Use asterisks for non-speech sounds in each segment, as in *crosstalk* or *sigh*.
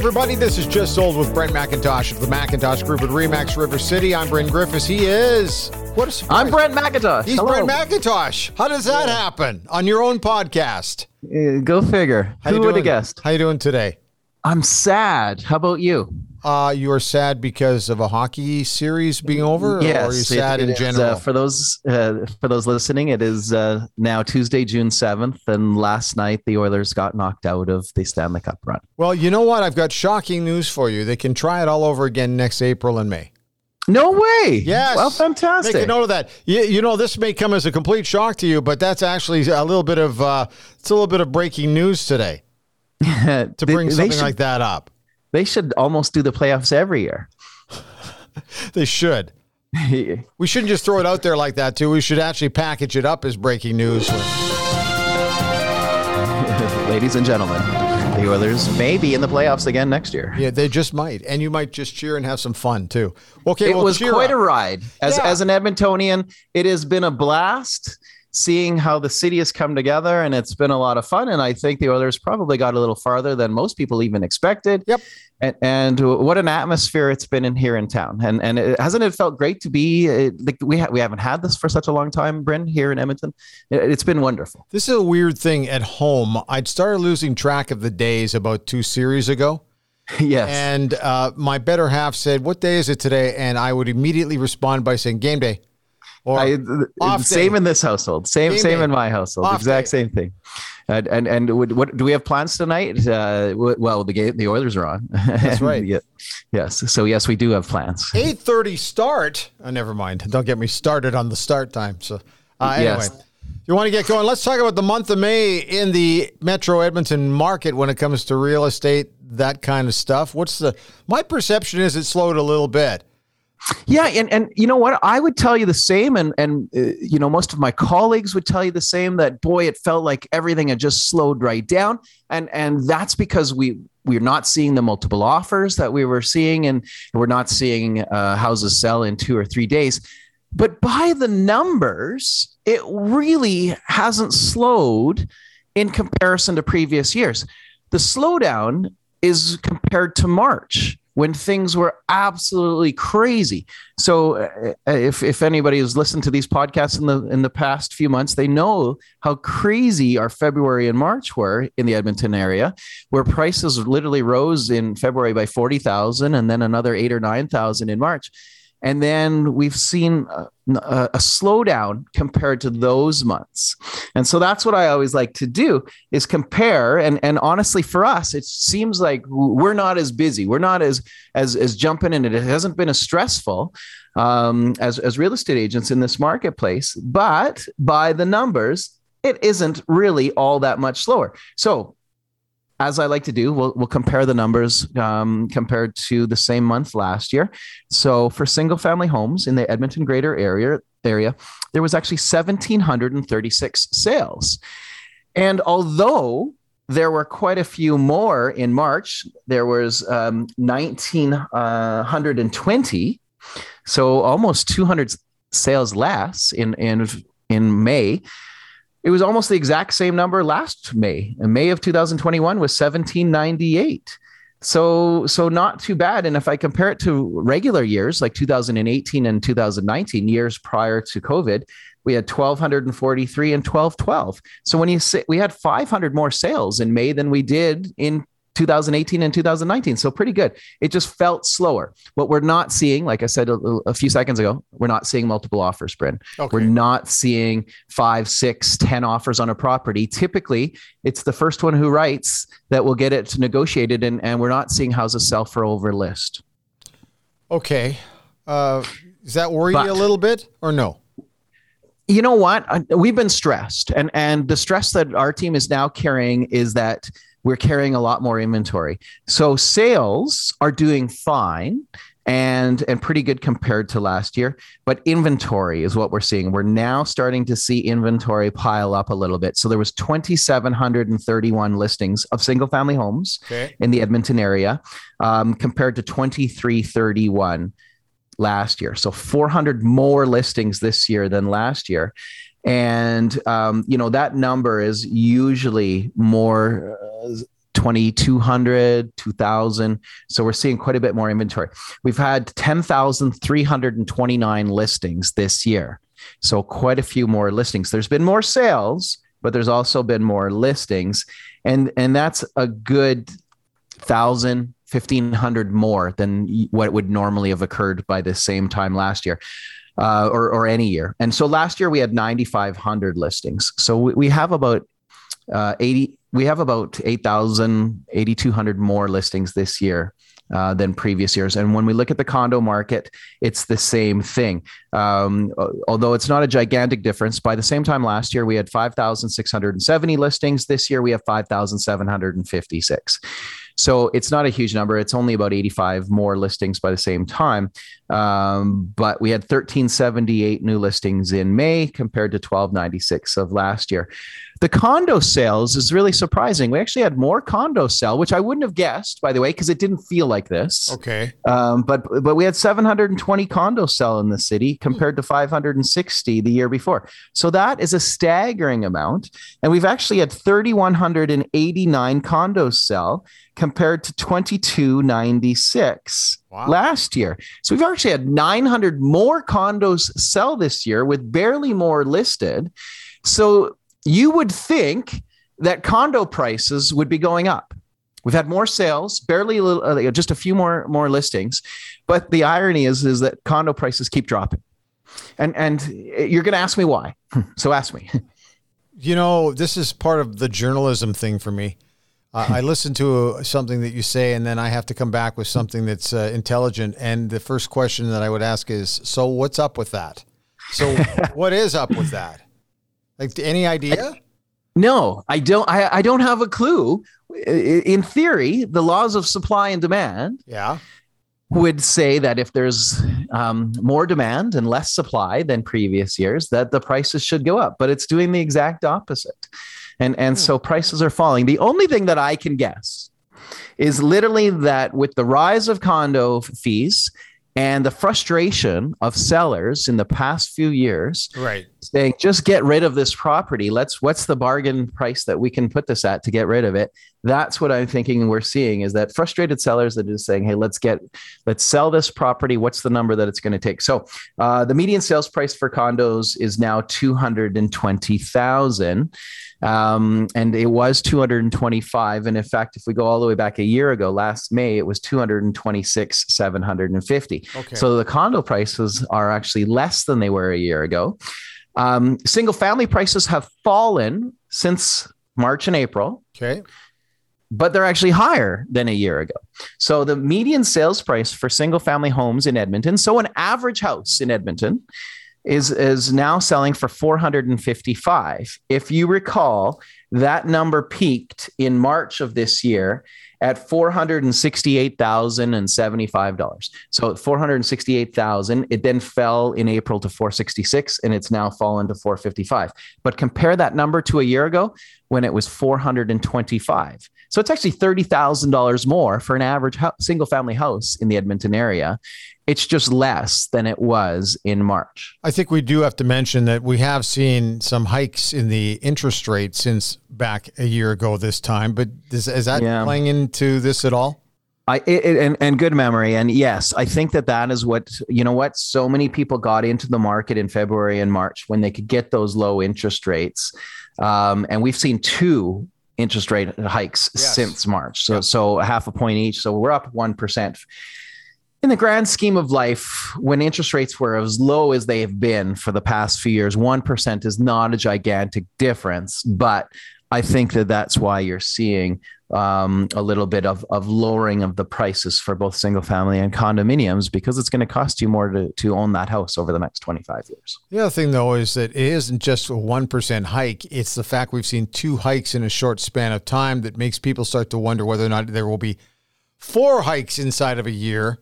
Everybody, this is Just Sold with Brent McIntosh of the McIntosh Group at Remax River City. I'm Bryn Griffiths. He is. What a surprise. I'm Brent McIntosh. He's Hello. Brent McIntosh. How does that happen on your own podcast? Uh, go figure. How Who would have guessed? How you doing today? I'm sad. How about you? Uh, you are sad because of a hockey series being over, or are you sad it in is, general? uh, for those uh, for those listening, it is uh, now Tuesday, June seventh, and last night the Oilers got knocked out of the Stanley Cup run. well, you know what? I've got shocking news for you. They can try it all over again next April and May. No way. Yes. Well, fantastic. Make a note of that. You, you know, this may come as a complete shock to you, but that's actually a little bit of uh, it's a little bit of breaking news today *laughs* to bring they something should- like that up. They should almost do the playoffs every year. *laughs* They should. *laughs* We shouldn't just throw it out there like that, too. We should actually package it up as breaking news. *laughs* Ladies and gentlemen, the Oilers may be in the playoffs again next year. Yeah, they just might, and you might just cheer and have some fun too. Okay, it well, was quite up. a ride. As Yeah. as an Edmontonian, it has been a blast seeing how the city has come together, and it's been a lot of fun. And I think the Oilers probably got a little farther than most people even expected. Yep. And, and what an atmosphere it's been in here in town. And and it, hasn't it felt great to be? uh, Like we ha- we haven't had this for such a long time, Bryn, here in Edmonton. It, it's been wonderful. This is a weird thing at home. I'd started losing track of the days about two series ago. *laughs* yes. And uh, my better half said, What day is it today? And I would immediately respond by saying, Game day. Or I, same day. in this household. Same Game same in my household. Off exact day. same thing. And and, and would, what do we have plans tonight? Uh, well, the game the Oilers are on. That's *laughs* right. yeah. Yes. So yes, we do have plans. 8.30 start. Oh, never mind. Don't get me started on the start time. So uh, anyway, Yes. you want to get going? Let's talk about the month of May in the Metro Edmonton market when it comes to real estate, that kind of stuff. What's the, my perception is it slowed a little bit. Yeah, and and you know what? I would tell you the same, and and uh, you know most of my colleagues would tell you the same. That boy, it felt like everything had just slowed right down, and and that's because we we're not seeing the multiple offers that we were seeing, and we're not seeing uh, houses sell in two or three days. But by the numbers, it really hasn't slowed in comparison to previous years. The slowdown is compared to March when things were absolutely crazy. So uh, if if anybody has listened to these podcasts in the in the past few months, they know how crazy our February and March were in the Edmonton area, where prices literally rose in February by 40,000 and then another 8 or 9,000 in March. And then we've seen a, a, slowdown compared to those months. And so that's what I always like to do is compare. And, and honestly, for us, it seems like we're not as busy. We're not as as as jumping in it. It hasn't been as stressful um, as as real estate agents in this marketplace. But by the numbers, it isn't really all that much slower. So as I like to do, we'll, we'll compare the numbers um, compared to the same month last year. So for single family homes in the Edmonton greater area, area there was actually 1,736 sales. And although there were quite a few more in March, there was um, 1,920. So almost 200 sales less in, in, in May it was almost the exact same number last May. In May of 2021 was 1798. So so not too bad. And if I compare it to regular years like 2018 and 2019, years prior to COVID, we had 1243 and 1212. So when you say we had 500 more sales in May than we did in 2018 and 2019. So pretty good. It just felt slower. What we're not seeing, like I said a, a few seconds ago, we're not seeing multiple offers, Bryn. Okay. We're not seeing five, six, ten offers on a property. Typically, it's the first one who writes that will get it negotiated, and, and we're not seeing houses sell for over list. Okay. Uh, does that worry you a little bit or no? you know what we've been stressed and and the stress that our team is now carrying is that we're carrying a lot more inventory so sales are doing fine and and pretty good compared to last year but inventory is what we're seeing we're now starting to see inventory pile up a little bit so there was 2731 listings of single family homes Okay. in the edmonton area um, compared to 2331 last year. So 400 more listings this year than last year. And, um, you know, that number is usually more uh, 2200 2000 so we're seeing quite a bit more inventory. We've had 10,329 listings this year. So quite a few more listings. There's been more sales but there's also been more listings. And and that's a good thousand 1500 more than what would normally have occurred by the same time last year uh, or, or any year and so last year we had 9500 listings so we, we have about uh, 80 we have about 8000 8200 more listings this year uh, than previous years. And when we look at the condo market, it's the same thing. Um, although it's not a gigantic difference, by the same time last year, we had 5,670 listings. This year, we have 5,756. So it's not a huge number. It's only about 85 more listings by the same time. Um, but we had 1378 new listings in May compared to 1296 of last year. The condo sales is really surprising. We actually had more condo sell, which I wouldn't have guessed, by the way, because it didn't feel like this. Okay. Um, but but we had 720 condo sell in the city compared to 560 the year before. So that is a staggering amount. And we've actually had 3,189 condos sell compared to 2296 wow. last year. So we've actually had 900 more condos sell this year with barely more listed. So you would think that condo prices would be going up. We've had more sales, barely a little, uh, just a few more more listings, but the irony is is that condo prices keep dropping, and and you're going to ask me why. *laughs* So ask me. *laughs* You know, this is part of the journalism thing for me. Uh, I listen to a, something that you say, and then I have to come back with something that's uh, intelligent. And the first question that I would ask is, "So what's up with that? So *laughs* what is up with that?" Like any idea? No, I don't. I, I don't have a clue. In theory, the laws of supply and demand. Yeah. Would say that if there's um, more demand and less supply than previous years, that the prices should go up. But it's doing the exact opposite, and and so hmm. prices are falling. The only thing that I can guess is literally that with the rise of condo fees and the frustration of sellers in the past few years right. saying just get rid of this property. Let's what's the bargain price that we can put this at to get rid of it that's what i'm thinking we're seeing is that frustrated sellers that is saying hey let's get let's sell this property what's the number that it's going to take so uh, the median sales price for condos is now 220000 um, and it was 225. And in fact, if we go all the way back a year ago, last May, it was 226, 750. Okay. So the condo prices are actually less than they were a year ago. Um, single family prices have fallen since March and April. Okay. But they're actually higher than a year ago. So the median sales price for single family homes in Edmonton, so an average house in Edmonton, is is now selling for 455. If you recall, that number peaked in March of this year at $468,075. So 468,000, it then fell in April to 466 and it's now fallen to 455. But compare that number to a year ago when it was 425. So it's actually $30,000 more for an average ho- single family house in the Edmonton area. It's just less than it was in March. I think we do have to mention that we have seen some hikes in the interest rate since back a year ago this time, but is, is that yeah. playing into this at all? I it, and and good memory and yes, I think that that is what you know what so many people got into the market in February and March when they could get those low interest rates, um, and we've seen two interest rate hikes yes. since March. So, so half a point each. So we're up 1%. In the grand scheme of life, when interest rates were as low as they have been for the past few years, 1% is not a gigantic difference. But I think that that's why you're seeing um, a little bit of, of lowering of the prices for both single family and condominiums because it's going to cost you more to, to own that house over the next 25 years. The other thing, though, is that it isn't just a 1% hike. It's the fact we've seen two hikes in a short span of time that makes people start to wonder whether or not there will be four hikes inside of a year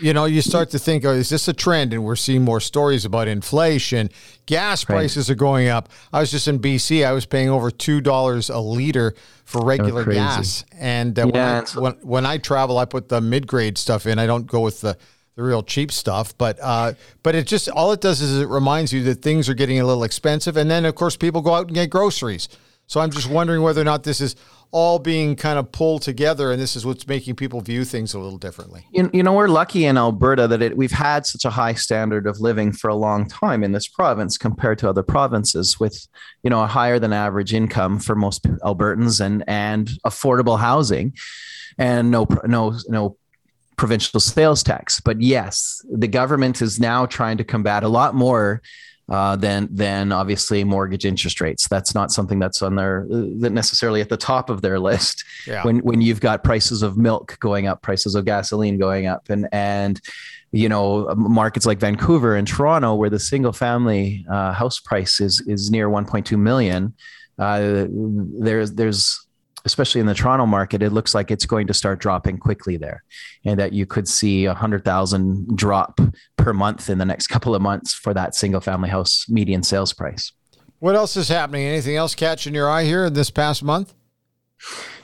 you know, you start to think, oh, is this a trend? And we're seeing more stories about inflation. Gas prices right. are going up. I was just in BC. I was paying over two dollars a liter for regular gas. And uh, yeah, when, I, when, when, I travel, I put the mid grade stuff in. I don't go with the the real cheap stuff. But uh, but it just all it does is it reminds you that things are getting a little expensive. And then of course people go out and get groceries. So I'm just wondering whether or not this is all being kind of pulled together, and this is what's making people view things a little differently. You, you know, we're lucky in Alberta that it, we've had such a high standard of living for a long time in this province compared to other provinces, with you know a higher than average income for most Albertans and and affordable housing, and no no no provincial sales tax. But yes, the government is now trying to combat a lot more uh, than than obviously mortgage interest rates. That's not something that's on their that necessarily at the top of their *laughs* list. Yeah. When when you've got prices of milk going up, prices of gasoline going up, and and you know markets like Vancouver and Toronto, where the single family uh, house price is is near 1.2 million. Uh, there's there's especially in the Toronto market, it looks like it's going to start dropping quickly there, and that you could see a hundred thousand drop per month in the next couple of months for that single family house median sales price. What else is happening? Anything else catching your eye here in this past month?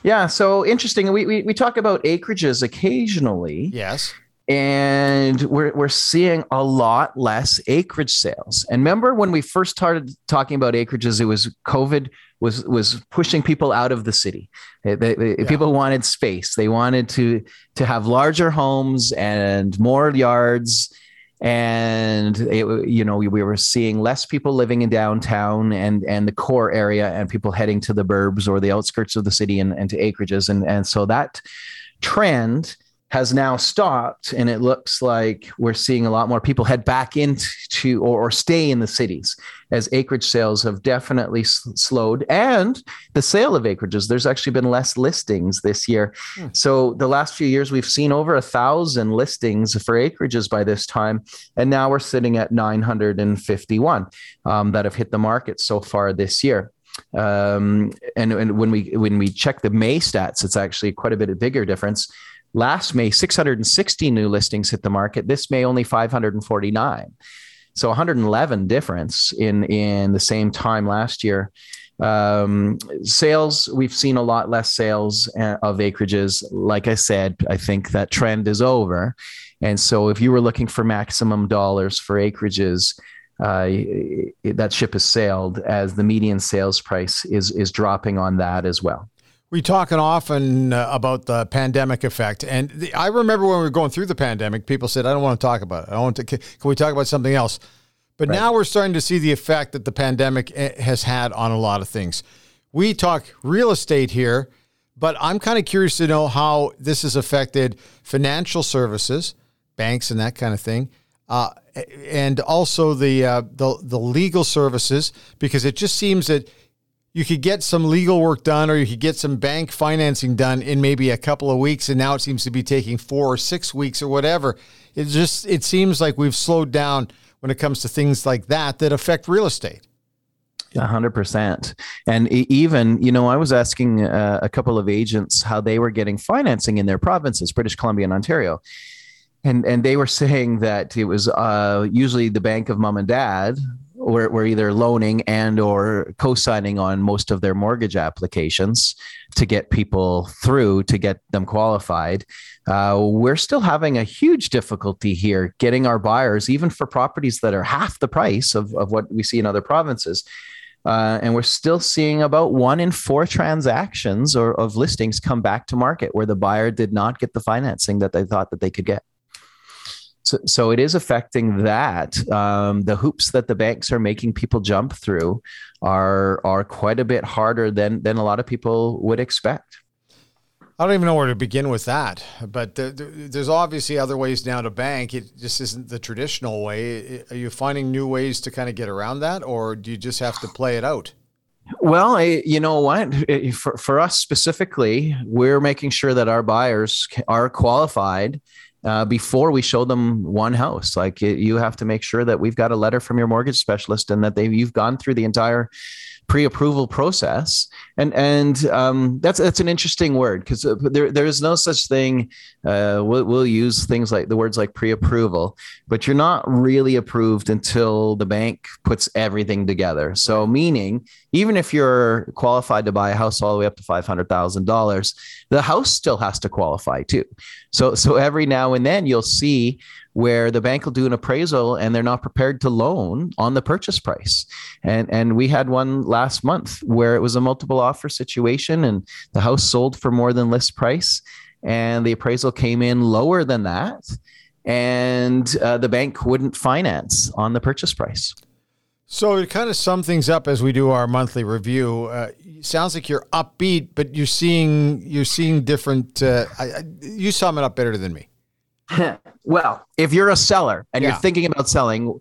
Yeah, so interesting. We, we, we talk about acreages occasionally. Yes and we're, we're seeing a lot less acreage sales. And remember when we first started talking about acreages, it was COVID was was pushing people out of the city. They, they, yeah. People wanted space. They wanted to to have larger homes and more yards. And it, you know, we, we were seeing less people living in downtown and and the core area, and people heading to the burbs or the outskirts of the city and, and to acreages. And and so that trend has now stopped and it looks like we're seeing a lot more people head back into or, or stay in the cities as acreage sales have definitely s- slowed. And the sale of acreages there's actually been less listings this year. Hmm. so the last few years we've seen over a thousand listings for acreages by this time and now we're sitting at 951 um, that have hit the market so far this year. Um, and, and when we when we check the may stats it's actually quite a bit of bigger difference Last May, 660 new listings hit the market. This May, only 549. So 111 difference in in the same time last year. Um, sales, we've seen a lot less sales uh, of acreages. Like I said, I think that trend is over. And so if you were looking for maximum dollars for acreages, uh, that ship has sailed as the median sales price is is dropping on that as well. We talking often uh, about the pandemic effect, and the, I remember when we were going through the pandemic, people said, "I don't want to talk about it. I want to. Can we talk about something else?" But right. now we're starting to see the effect that the pandemic eh, has had on a lot of things. We talk real estate here, but I'm kind of curious to know how this has affected financial services, banks, and that kind of thing. Uh, and also the, uh, the the legal services because it just seems that you could get some legal work done or you could get some bank financing done in maybe a couple of weeks and now it seems to be taking 4 or 6 weeks or whatever it just it seems like we've slowed down when it comes to things like that that affect real estate hundred percent. And even, you know, I was asking uh, a couple of agents how they were getting financing in their provinces, British Columbia and Ontario. And, and they were saying that it was uh, usually the bank of mom and dad we're, we're either loaning and or co-signing on most of their mortgage applications to get people through to get them qualified. Uh, we're still having a huge difficulty here getting our buyers even for properties that are half the price of, of what we see in other provinces. Uh, and we're still seeing about one in four transactions or of listings come back to market where the buyer did not get the financing that they thought that they could get so, so it is affecting that. Um, the hoops that the banks are making people jump through are are quite a bit harder than than a lot of people would expect. I don't even know where to begin with that, but there's obviously other ways now to bank. It just isn't the traditional way. Are you finding new ways to kind of get around that, or do you just have to play it out? Well, I, you know what? For, for us specifically, we're making sure that our buyers are qualified uh, before we show them one house. Like you have to make sure that we've got a letter from your mortgage specialist and that they you've gone through the entire pre-approval process. And and um, that's that's an interesting word because uh, there there is no such thing uh, we'll, we'll use things like the words like pre-approval but you're not really approved until the bank puts everything together. So meaning even if you're qualified to buy a house all the way up to $500000 the house still has to qualify too. So so every now and then you'll see where the bank will do an appraisal and they're not prepared to loan on the purchase price. And and we had one last month where it was a multiple offer situation and the house sold for more than list price and the appraisal came in lower than that and uh, the bank wouldn't finance on the purchase price. So to kind of sum things up as we do our monthly review, uh, sounds like you're upbeat, but you're seeing you're seeing different. Uh, I, I, you sum it up better than me. *laughs* well, if you're a seller and Yeah. you're thinking about selling,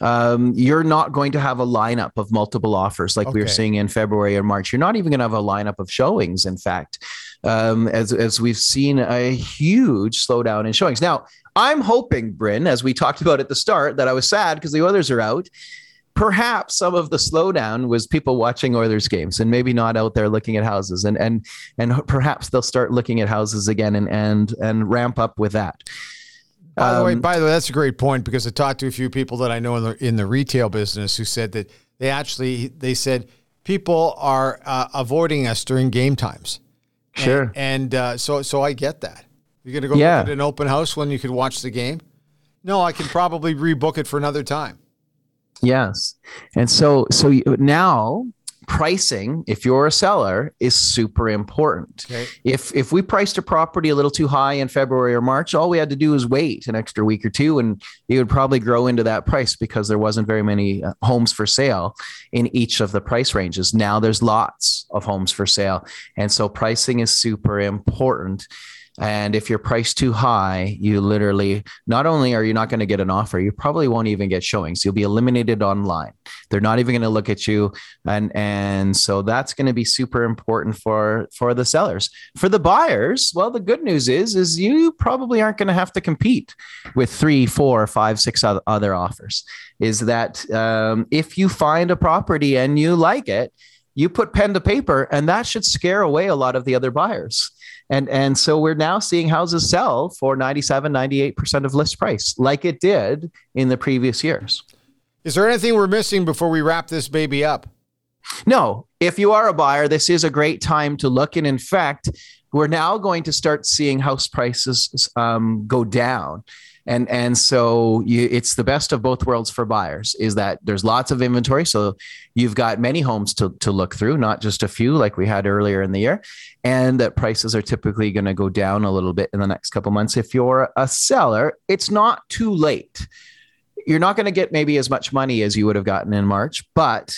um, you're not going to have a lineup of multiple offers like we were seeing in February or March. You're not even going to have a lineup of showings. In fact, um, as as we've seen a huge slowdown in showings. Now, I'm hoping, Bryn, as we talked about at the start, that I was sad because the Oilers are out. Perhaps some of the slowdown was people watching Oilers games and maybe not out there looking at houses, and and and perhaps they'll start looking at houses again and and and ramp up with that. By the way, Um, by the way, that's a great point because I talked to a few people that I know in the in the retail business who said that they actually they said people are uh, avoiding us during game times. And- Sure. And, uh, so so I get that. You're gonna go Yeah. at an open house when you could watch the game. No, I can probably rebook it for another time. Yes. And so so now pricing if you're a seller is super important. If if we priced a property a little too high in February or March, all we had to do was wait an extra week or two and it would probably grow into that price because there wasn't very many uh, homes for sale in each of the price ranges. Now there's lots of homes for sale. And so pricing is super important. And if you're priced too high, you literally not only are you not going to get an offer, you probably won't even get showings. You'll be eliminated online. They're not even going to look at you, and and so that's going to be super important for for the sellers. For the buyers, well, the good news is is you probably aren't going to have to compete with three, four, five, six other offers. Is that um, if you find a property and you like it, you put pen to paper, and that should scare away a lot of the other buyers and and so we're now seeing houses sell for 97 98% of list price like it did in the previous years. Is there anything we're missing before we wrap this baby up? no. If you are a buyer this is a great time to look. And in fact we're now going to start seeing house prices um, go down and and so you, it's the best of both worlds for buyers is that there's lots of inventory. So you've got many homes to, to look through not just a few like we had earlier in the year. And that prices are typically going to go down a little bit in the next couple months. If you're a seller it's not too late. You're not going to get maybe as much money as you would have gotten in march but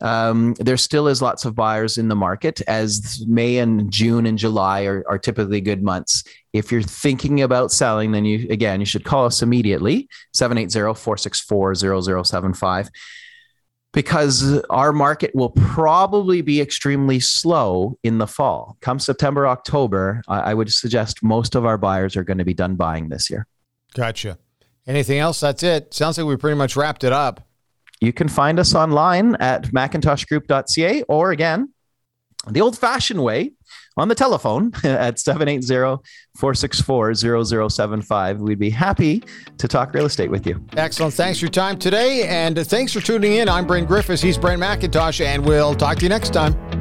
um, there still is lots of buyers in the market as May and June and July are, are typically good months. If you're thinking about selling, then you again you should call us immediately 780-464-0075 because our market will probably be extremely slow in the fall. Come September, October, I would suggest most of our buyers are going to be done buying this year. Gotcha. Anything else? That's it. Sounds like we pretty much wrapped it up. You can find us online at macintoshgroup.ca or again, the old fashioned way on the telephone *laughs* at 780-464-0075. We'd be happy to talk real estate with you. Excellent. Thanks for your time today. And thanks for tuning in. I'm Bryn Griffiths. He's Brent McIntosh. And we'll talk to you next time.